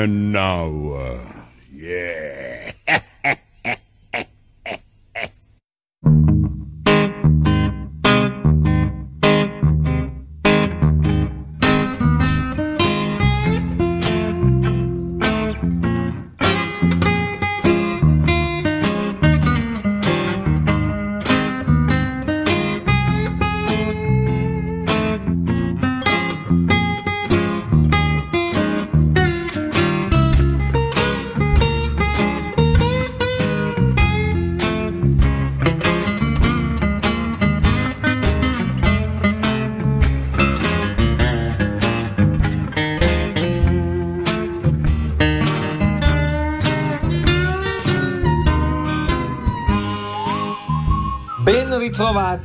And now,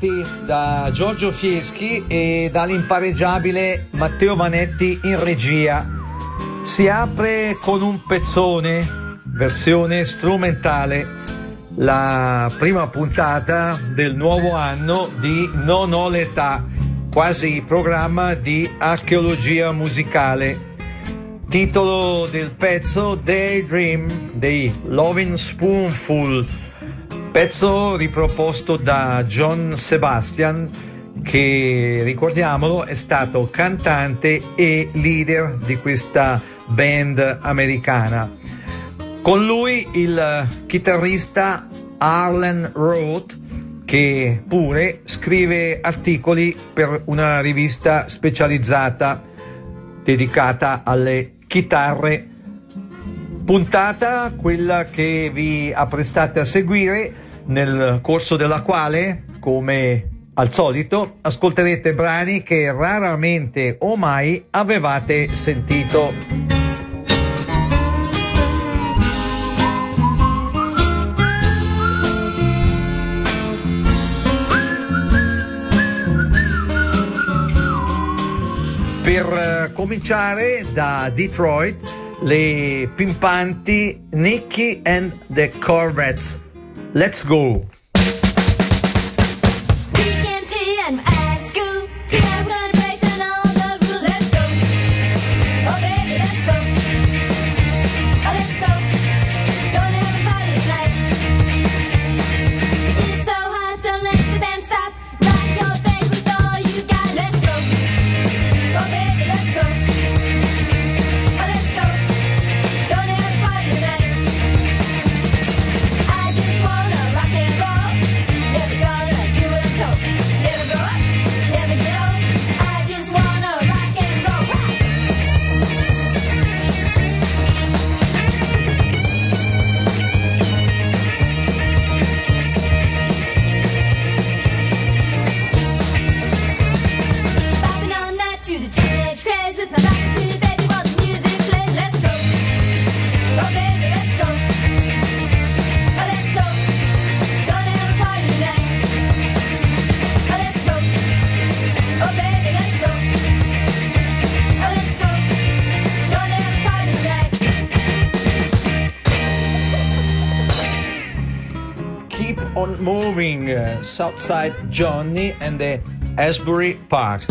ritrovati da Giorgio Fieschi e dall'impareggiabile Matteo Vanetti in regia. Si apre con un pezzone, versione strumentale, la prima puntata del nuovo anno di Non ho l'età, quasi programma di archeologia musicale. Titolo del pezzo Daydream dei Loving Spoonful pezzo riproposto da John Sebastian che ricordiamolo è stato cantante e leader di questa band americana. Con lui il chitarrista Arlen Roth che pure scrive articoli per una rivista specializzata dedicata alle chitarre puntata quella che vi apprestate a seguire nel corso della quale come al solito ascolterete brani che raramente o mai avevate sentito per cominciare da Detroit le pimpanti Nicky and the Corvettes. Let's go! Moving, uh, Southside Johnny and the Asbury Park.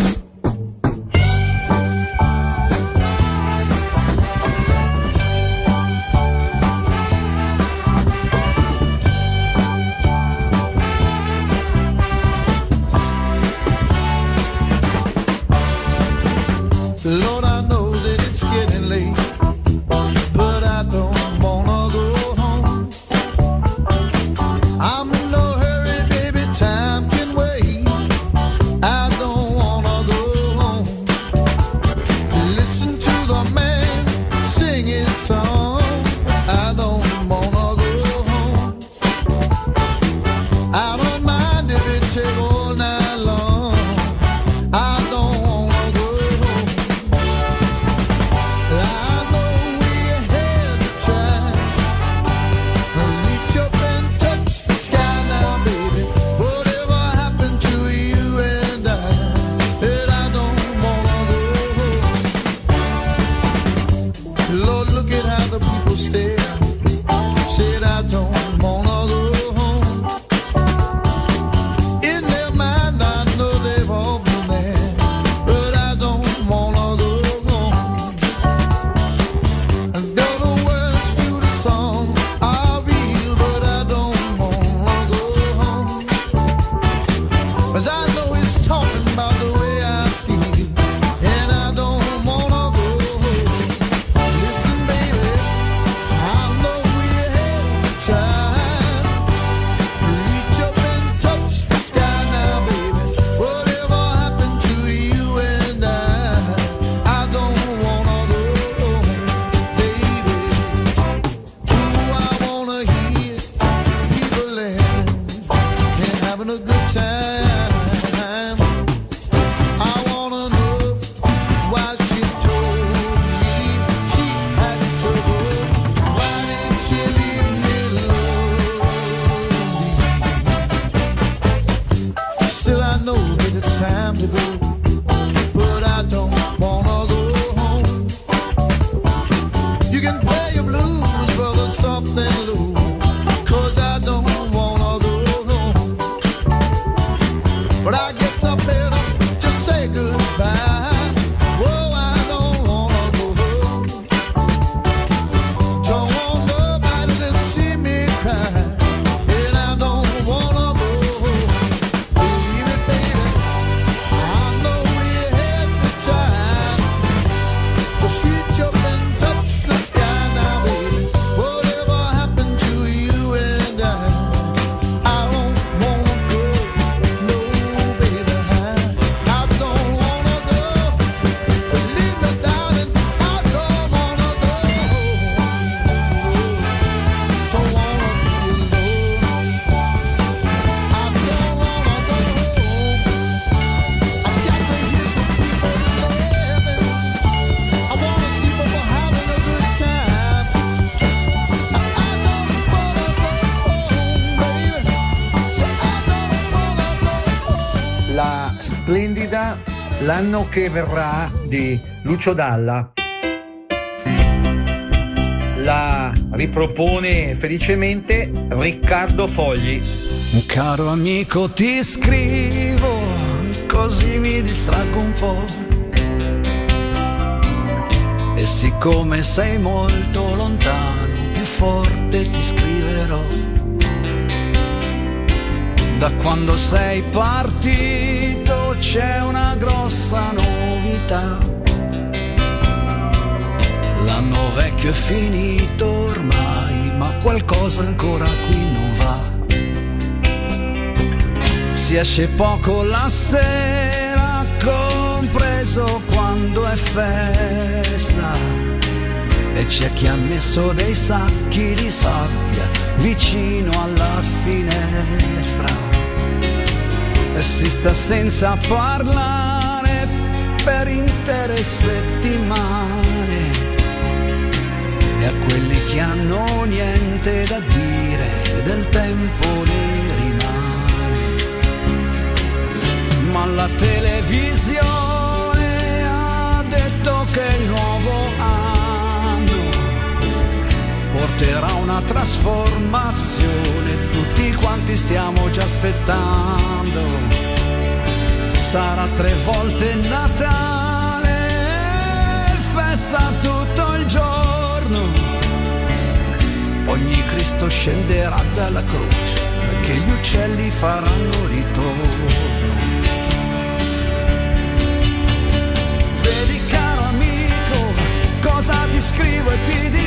Splendida l'anno che verrà di Lucio Dalla. La ripropone felicemente Riccardo Fogli. Caro amico, ti scrivo, così mi distraggo un po'. E siccome sei molto lontano, più forte ti scriverò. Da quando sei partito c'è una grossa novità. L'anno vecchio è finito ormai, ma qualcosa ancora qui non va. Si esce poco la sera, compreso quando è festa. E c'è chi ha messo dei sacchi di sabbia vicino alla finestra. E si sta senza parlare per intere settimane. E a quelli che hanno niente da dire del tempo ne rimane. Ma la televisione ha detto che il nuovo anno porterà una trasformazione, tutti quanti stiamo già aspettando. Sarà tre volte Natale, festa tutto il giorno. Ogni Cristo scenderà dalla croce perché gli uccelli faranno ritorno. Vedi caro amico, cosa ti scrivo e ti dico,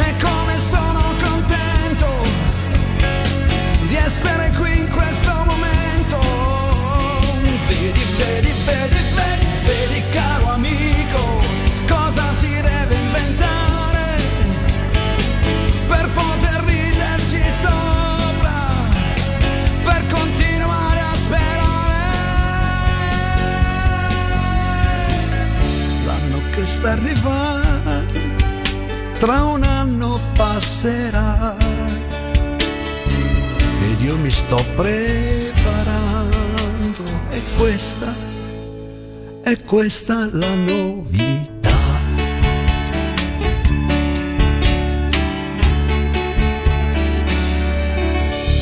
e come sono contento di essere qui in questo momento. Vedi, vedi, vedi, vedi, caro amico, cosa si deve inventare per poter riderci sopra, per continuare a sperare. L'anno che sta arrivando, tra un anno passerà ed io mi sto preparando e questa, è questa la novità.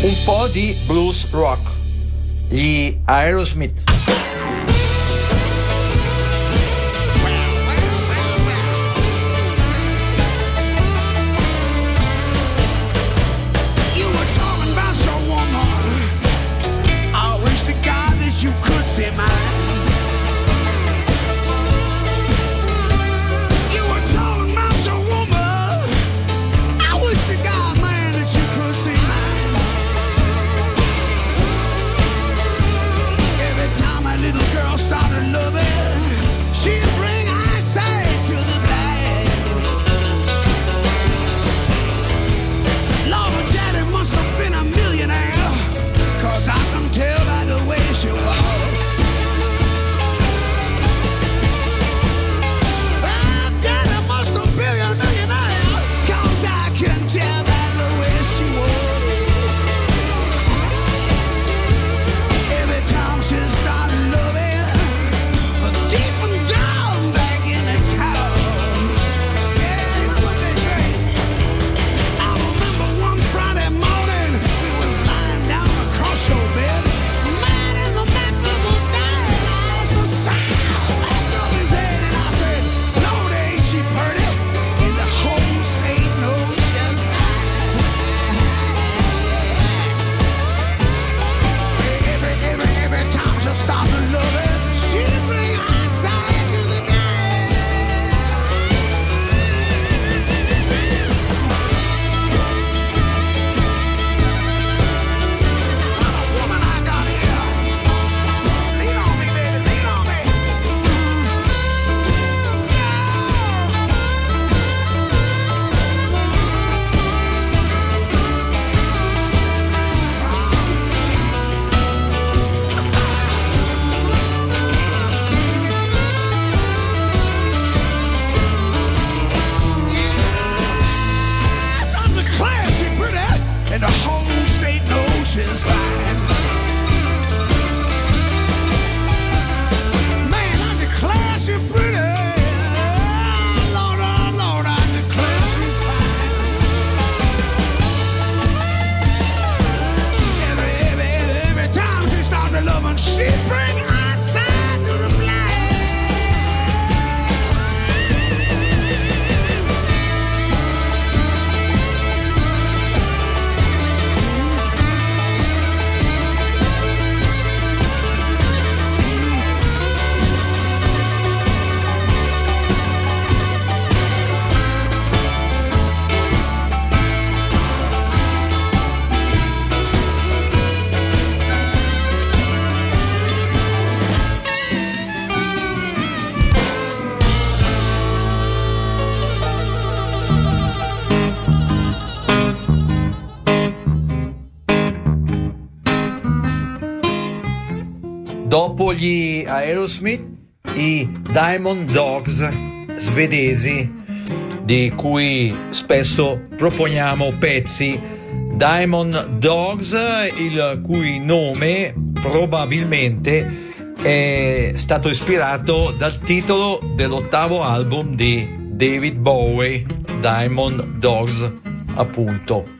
Un po' di blues rock. Gli Aerosmith. Aerosmith, i Diamond Dogs svedesi, di cui spesso proponiamo pezzi. Diamond Dogs, il cui nome probabilmente è stato ispirato dal titolo dell'ottavo album di David Bowie, Diamond Dogs, appunto.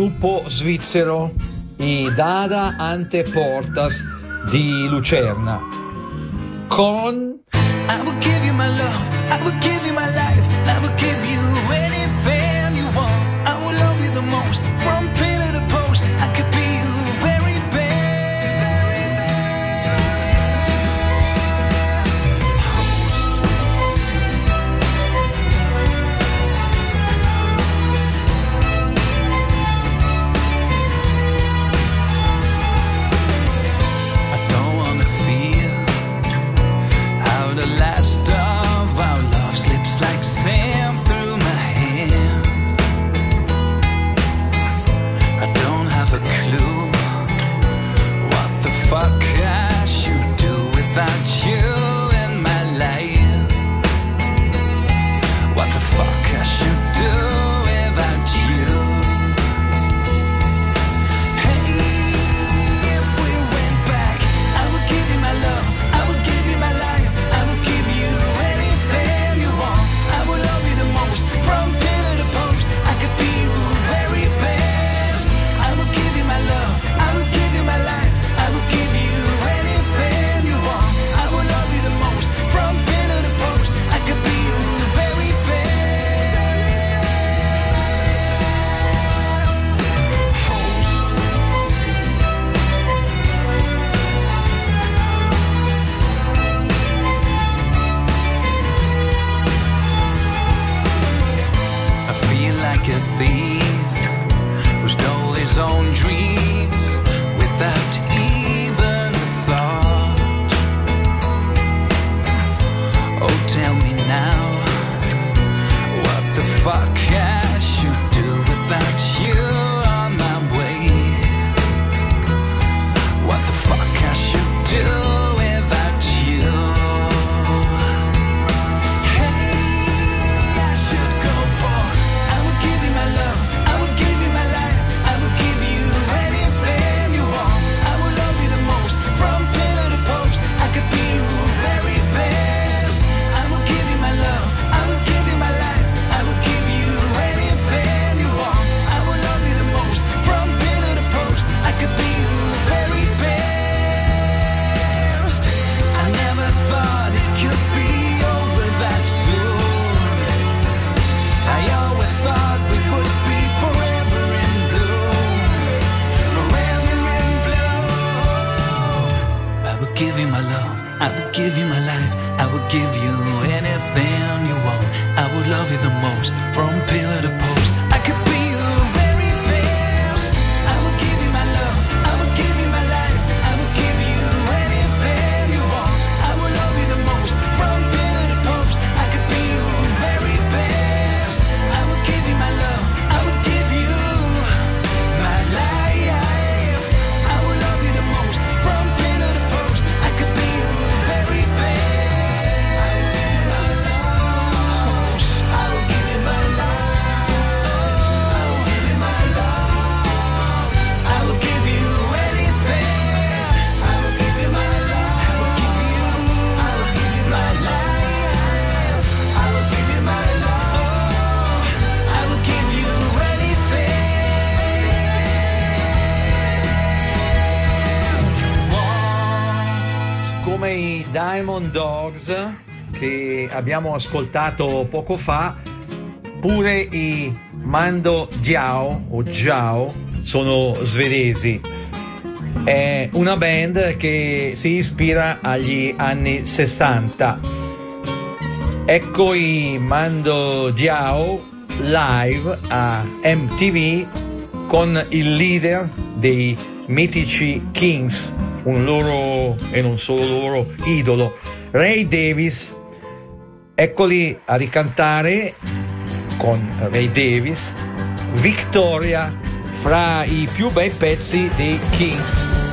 gruppo svizzero, i Dada Ante Portas di Lucerna, con... I will give you my love, I will give you my life. about you. give you my life, I would give you anything you want. I would love you the most from pillar to post. abbiamo ascoltato poco fa, pure i Mando Diao o Giao sono svedesi. È una band che si ispira agli anni 60. Ecco i Mando Diao live a MTV con il leader dei mitici Kings, un loro e non solo loro idolo, Ray Davis Eccoli a ricantare con Ray Davis Victoria fra i più bei pezzi dei Kings.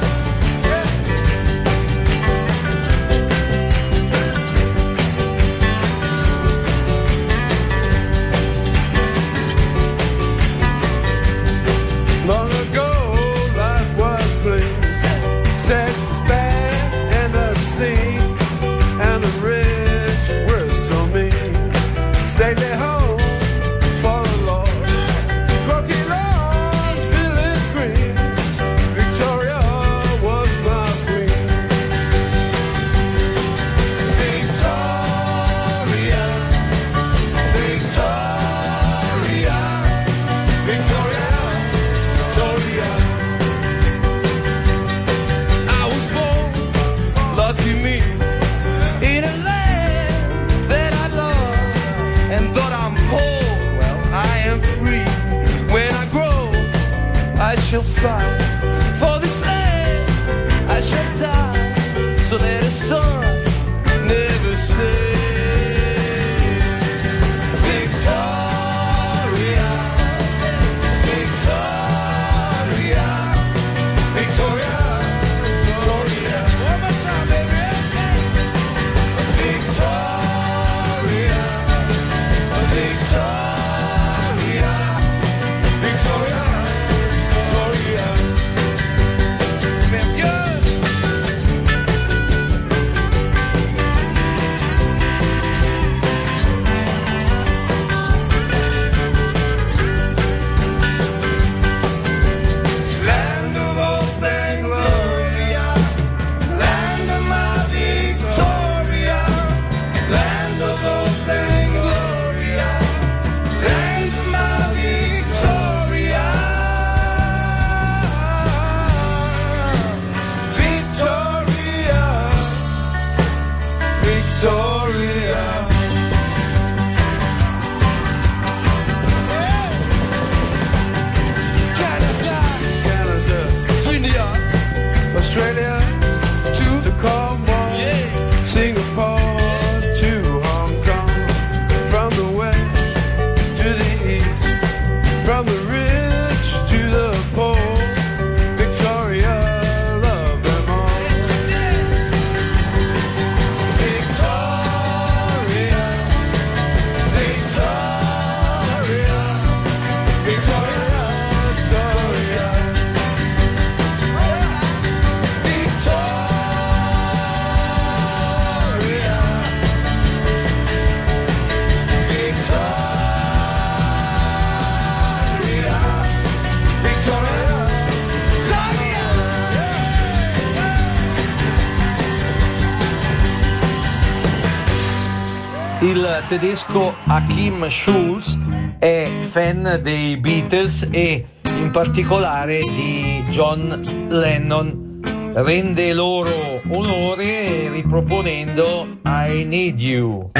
tedesco Hakim Schulz è fan dei Beatles e in particolare di John Lennon. Rende loro onore riproponendo I Need You.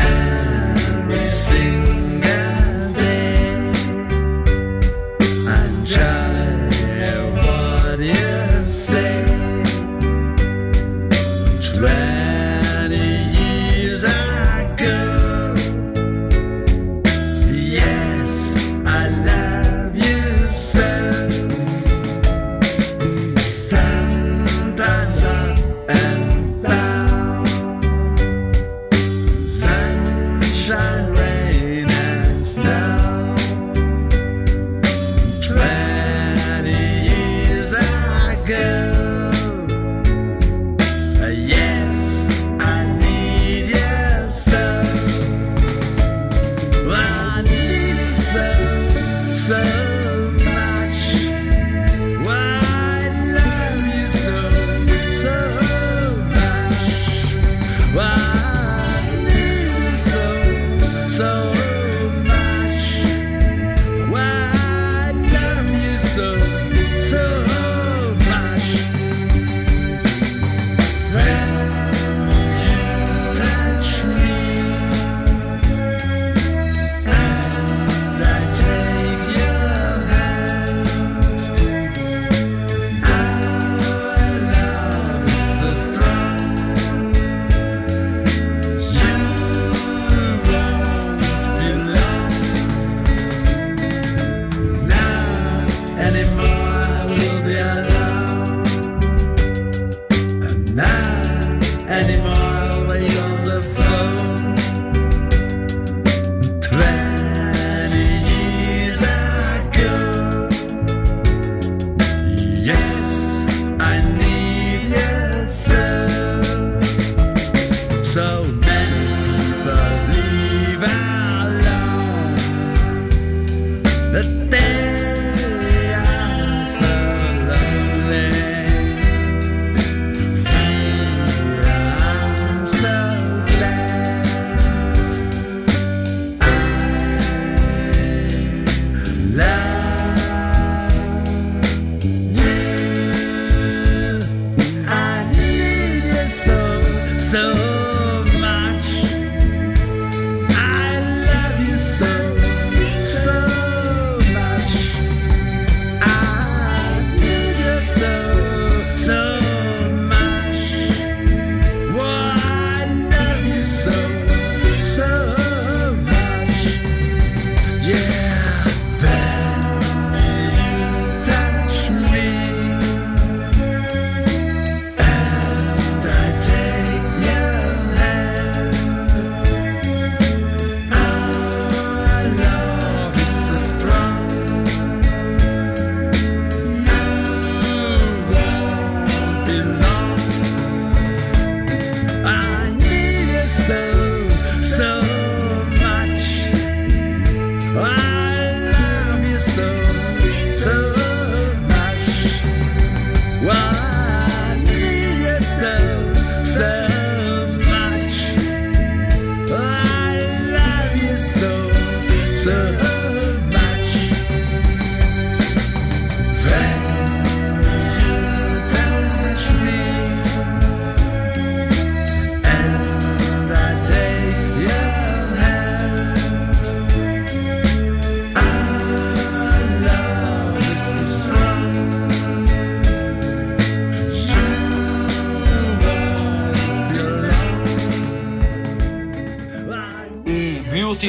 Oh.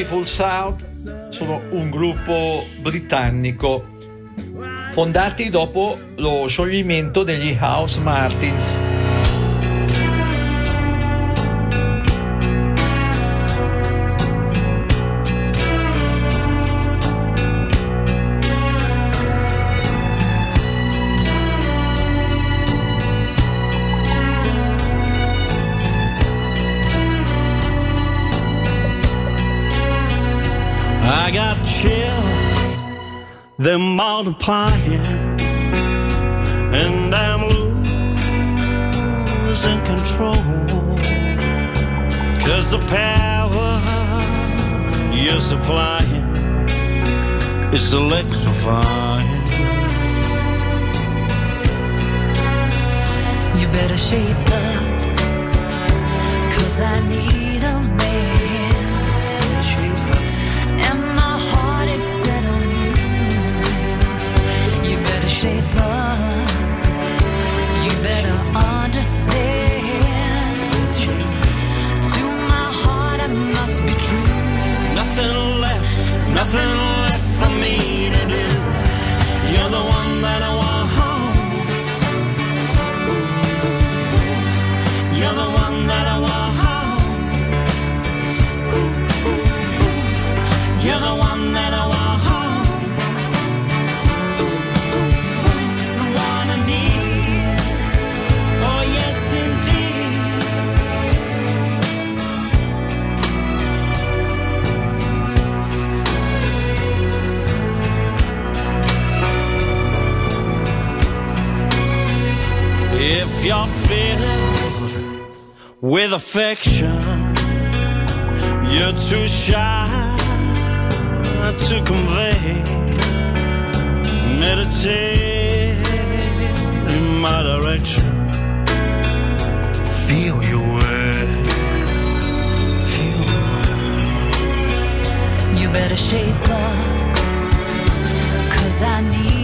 Beautiful Sound sono un gruppo britannico fondati dopo lo scioglimento degli House Martins. replying, and I'm losing control. Cause the power you're supplying is electrifying. You better shape up, cause I need a man. nothing affection. You're too shy to convey. Meditate in my direction. Feel your way. Feel your way. You better shape up, cause I need.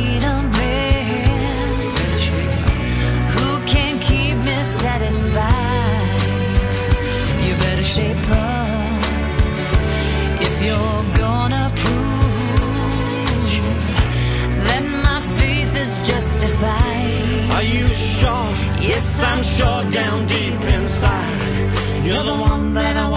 sure, yes, I'm sure down deep inside, you're the one that I want.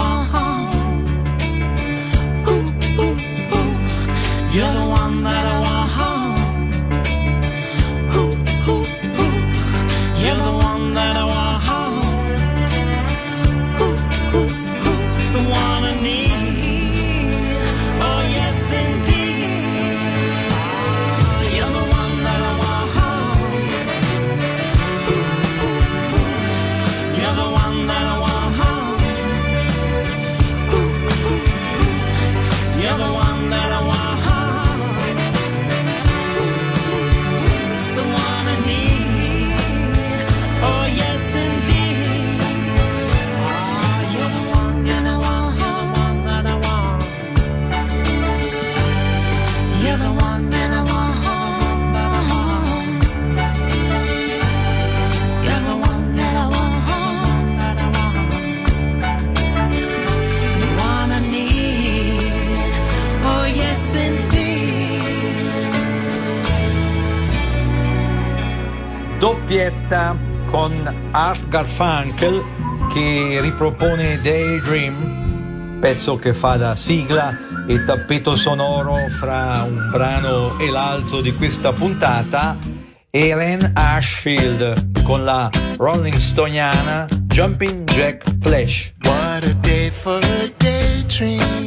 Garfunkel che ripropone Daydream, pezzo che fa da sigla e tappeto sonoro fra un brano e l'altro di questa puntata, e Ren Ashfield con la Rolling Stoniana Jumping Jack Flash. What a day for a daydream.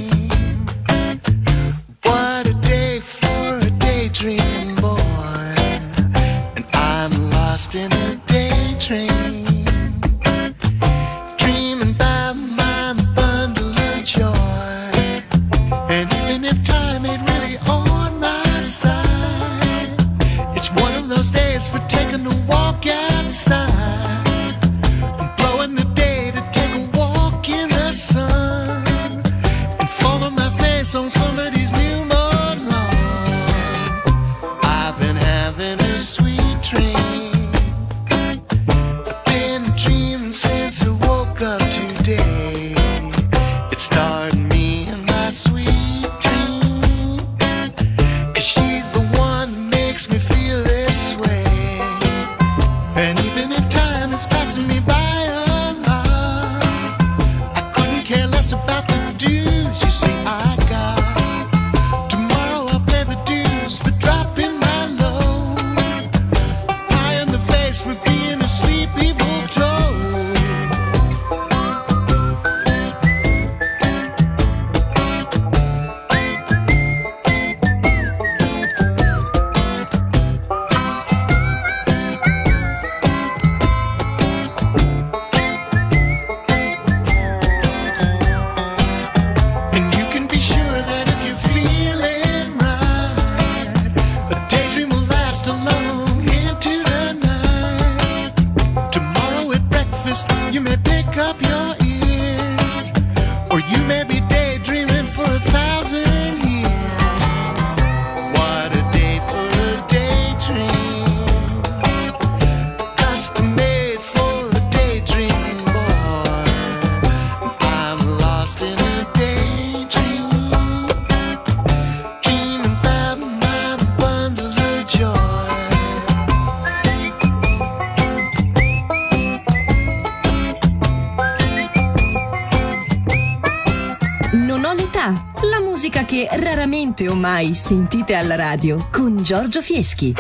avete o mai sentite alla radio con Giorgio Fieschi.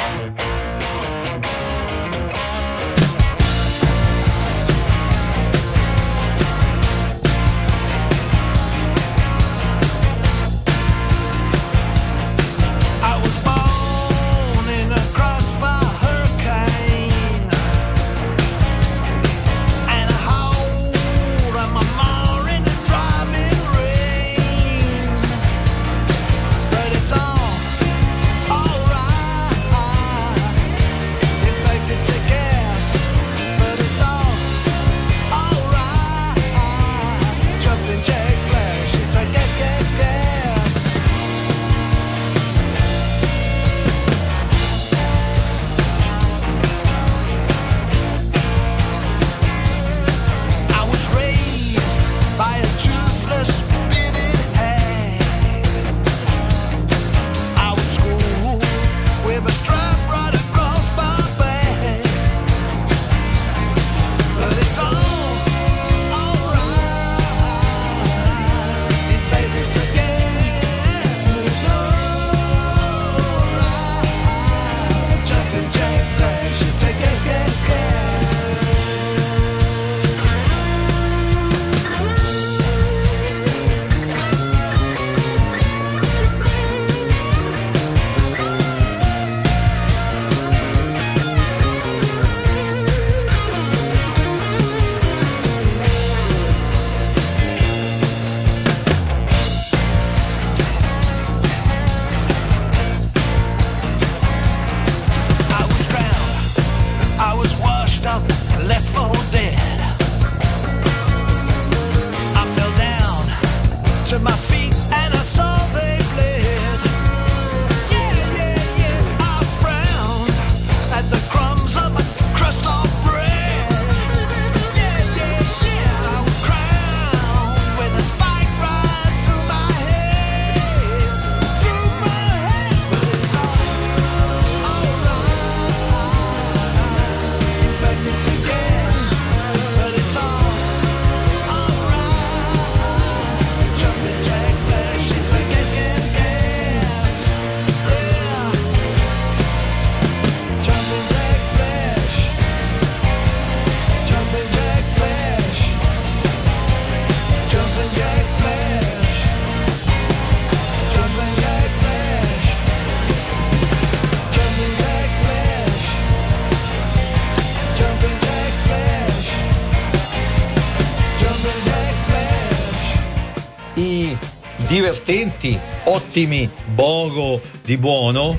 perfetti, ottimi, bogo di buono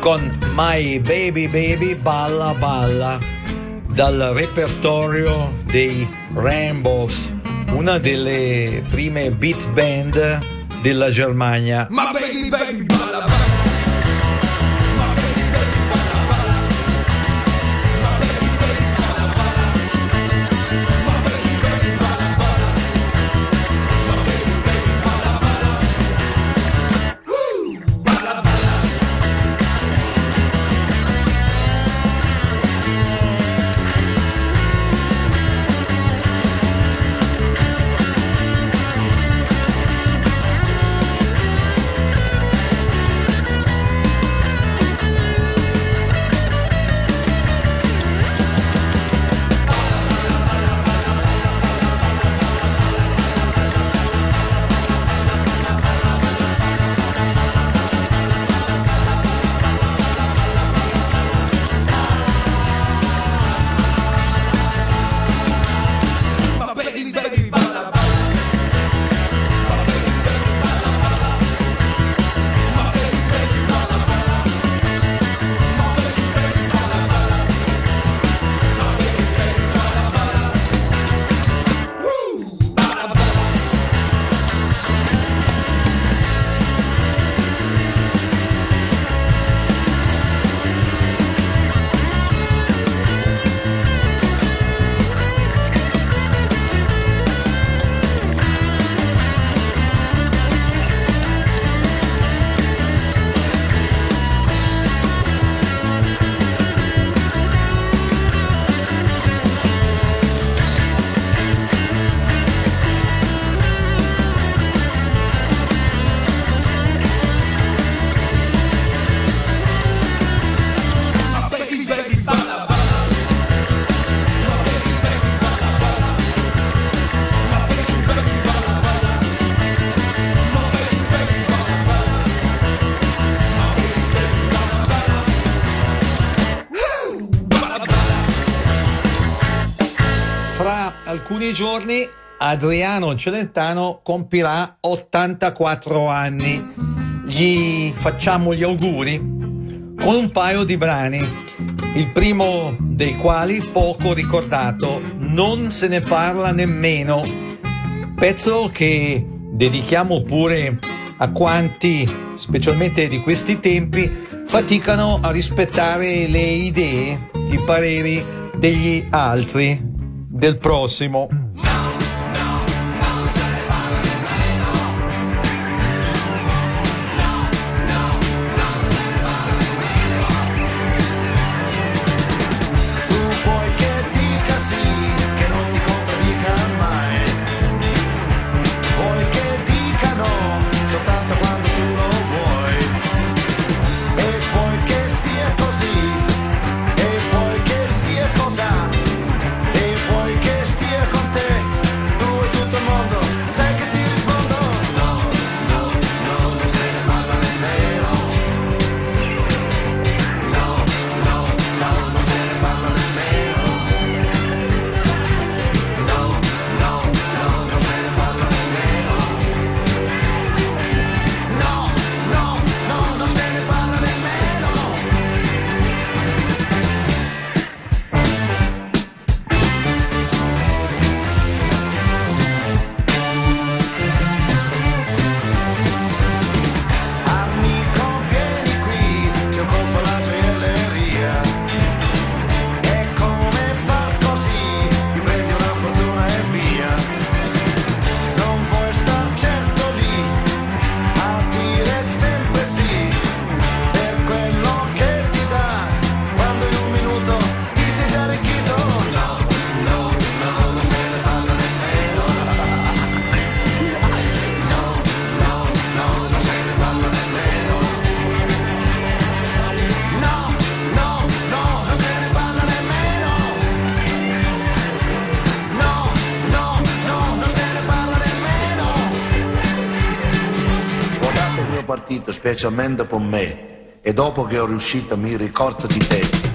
con My Baby Baby Balla Balla dal repertorio dei Rambo's, una delle prime beat band della Germania. My Baby Baby Balla Balla pochi giorni Adriano Celentano compirà 84 anni. Gli facciamo gli auguri con un paio di brani, il primo dei quali poco ricordato, non se ne parla nemmeno, pezzo che dedichiamo pure a quanti, specialmente di questi tempi, faticano a rispettare le idee, i pareri degli altri, del prossimo. partito, specialmente con me, e dopo che ho riuscito mi ricordo di te.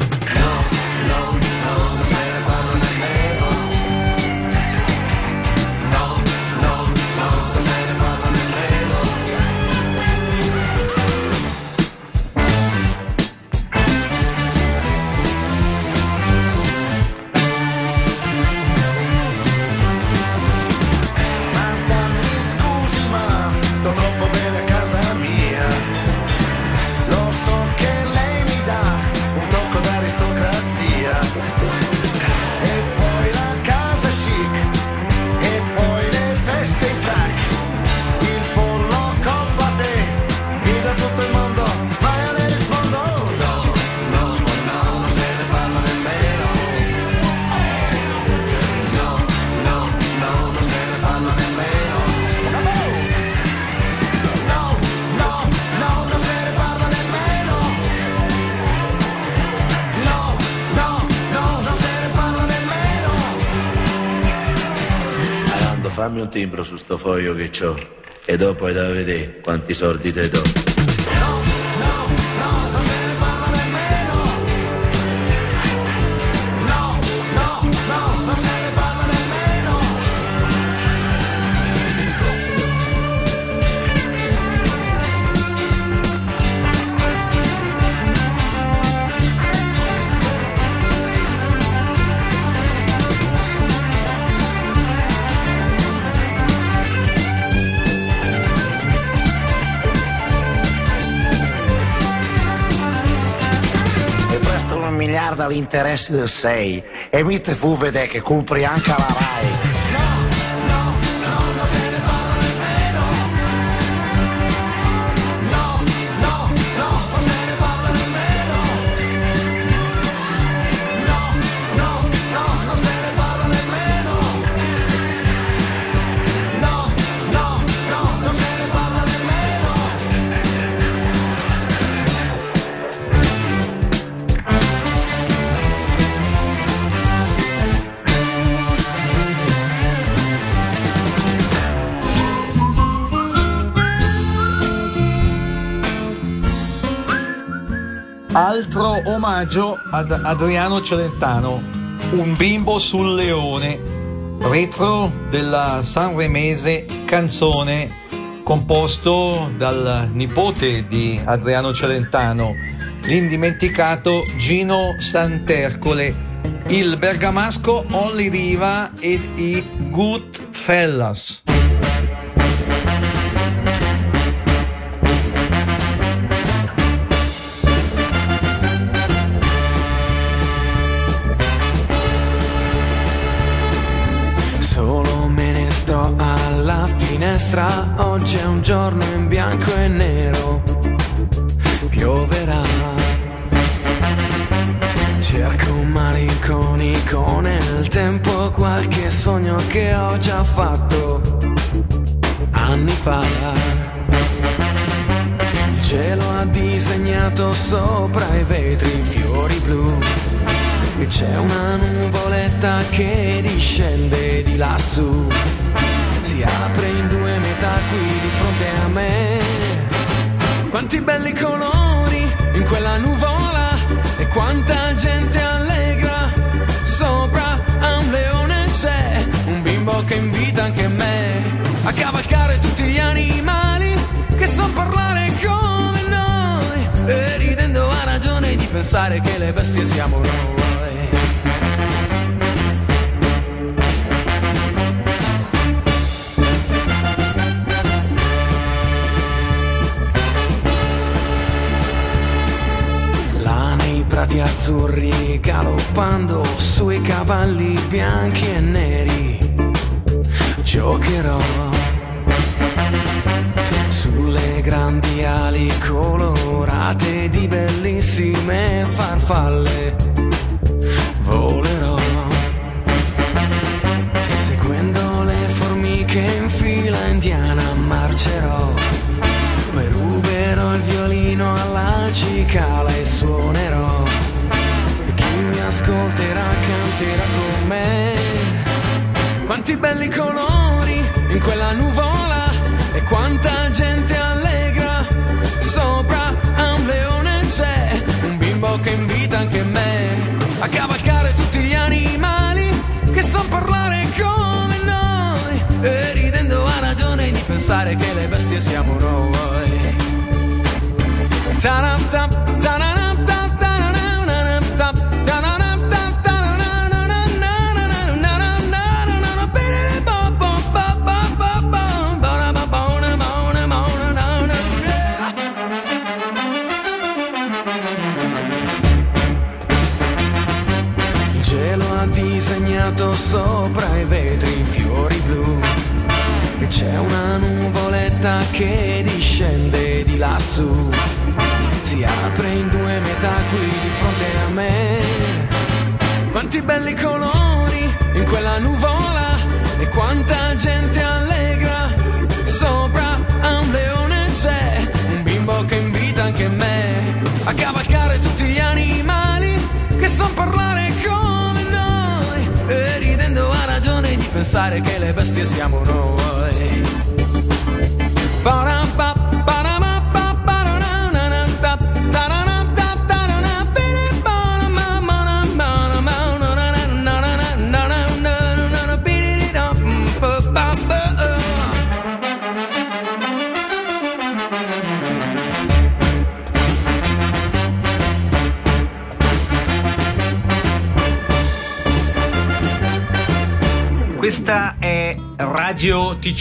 timbro su sto foglio che ho e dopo è da vedere quanti soldi te do. miliardi all'interesse del 6 e mi te fu vedere che compri anche la radio altro omaggio ad Adriano Celentano, un bimbo sul leone, retro della sanremese canzone composto dal nipote di Adriano Celentano, l'indimenticato Gino Santercole, il bergamasco Olli Riva ed i Goodfellas. Finestra, oggi è un giorno in bianco e nero, pioverà. Cerco un malinconico nel tempo, qualche sogno che ho già fatto anni fa. Il cielo ha disegnato sopra i vetri fiori blu. E c'è una nuvoletta che discende di lassù. Si apre in due metà qui di fronte a me. Quanti belli colori in quella nuvola e quanta gente allegra. Sopra a un leone c'è un bimbo che invita anche me a cavalcare tutti gli animali che so parlare come noi. E ridendo ha ragione di pensare che le bestie siamo noi. Prati azzurri galoppando sui cavalli bianchi e neri. Giocherò sulle grandi ali colorate di bellissime farfalle. Volerò Quanti belli colori in quella nuvola e quanta gente allegra. Sopra a un leone c'è un bimbo che invita anche me a cavalcare tutti gli animali che so parlare come noi. E ridendo ha ragione di pensare che le bestie siamo noi. Ta-ra-ram-tam,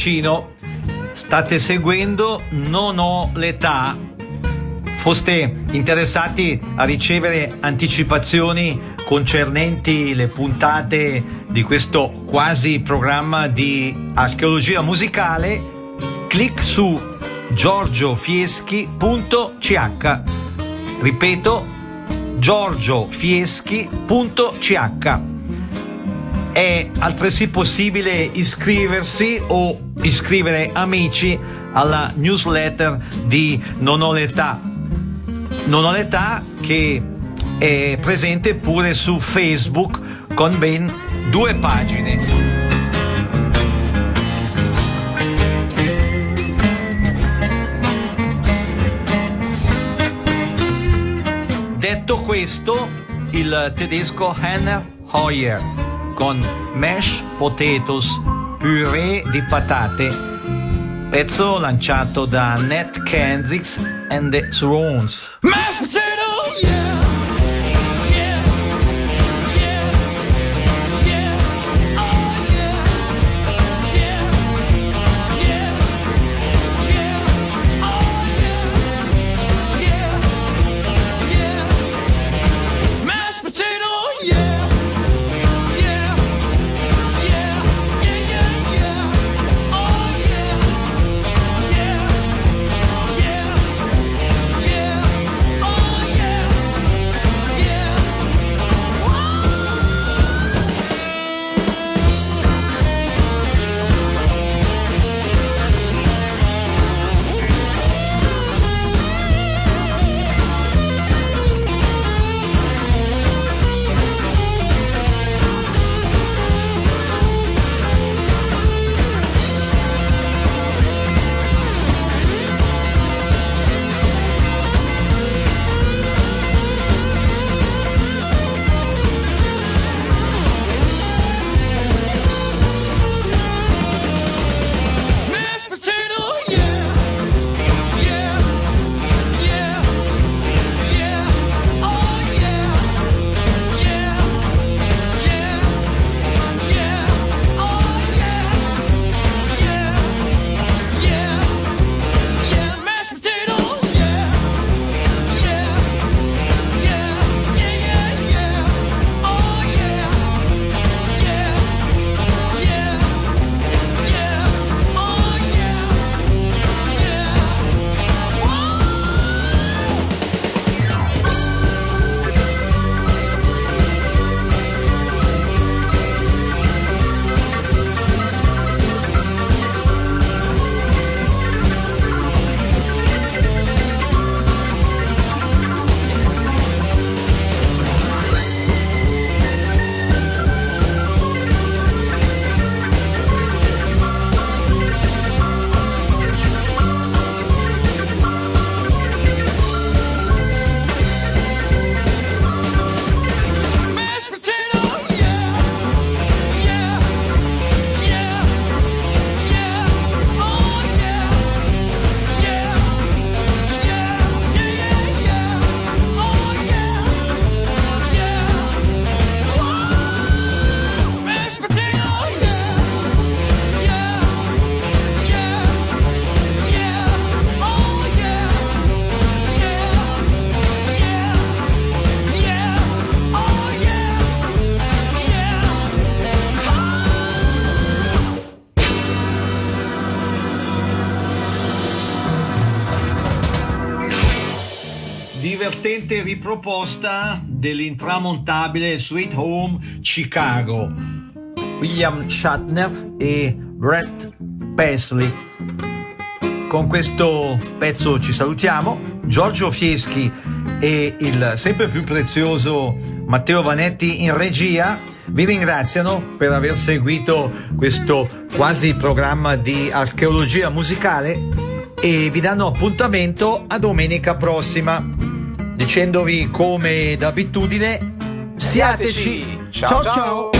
Ticino. State seguendo Non ho l'età. Foste interessati a ricevere anticipazioni concernenti le puntate di questo quasi programma di archeologia musicale? Clic su giorgiofieschi.ch. Ripeto, giorgiofieschi.ch. È altresì possibile iscriversi o iscrivere amici alla newsletter di Non ho l'età. Non ho l'età che è presente pure su Facebook con ben due pagine. Detto questo, il tedesco Henner Hoyer con Mesh Potatoes, purè di patate, pezzo lanciato da Nat Kensix and the Swans. Mashed potato, yeah, divertente riproposta dell'intramontabile Sweet Home Chicago. William Shatner e Brett Paisley. Con questo pezzo ci salutiamo. Giorgio Fieschi e il sempre più prezioso Matteo Vanetti in regia vi ringraziano per aver seguito questo quasi programma di archeologia musicale e vi danno appuntamento a domenica prossima dicendovi come d'abitudine siateci Ciao, ciao. ciao.